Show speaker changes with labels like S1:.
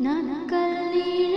S1: नकली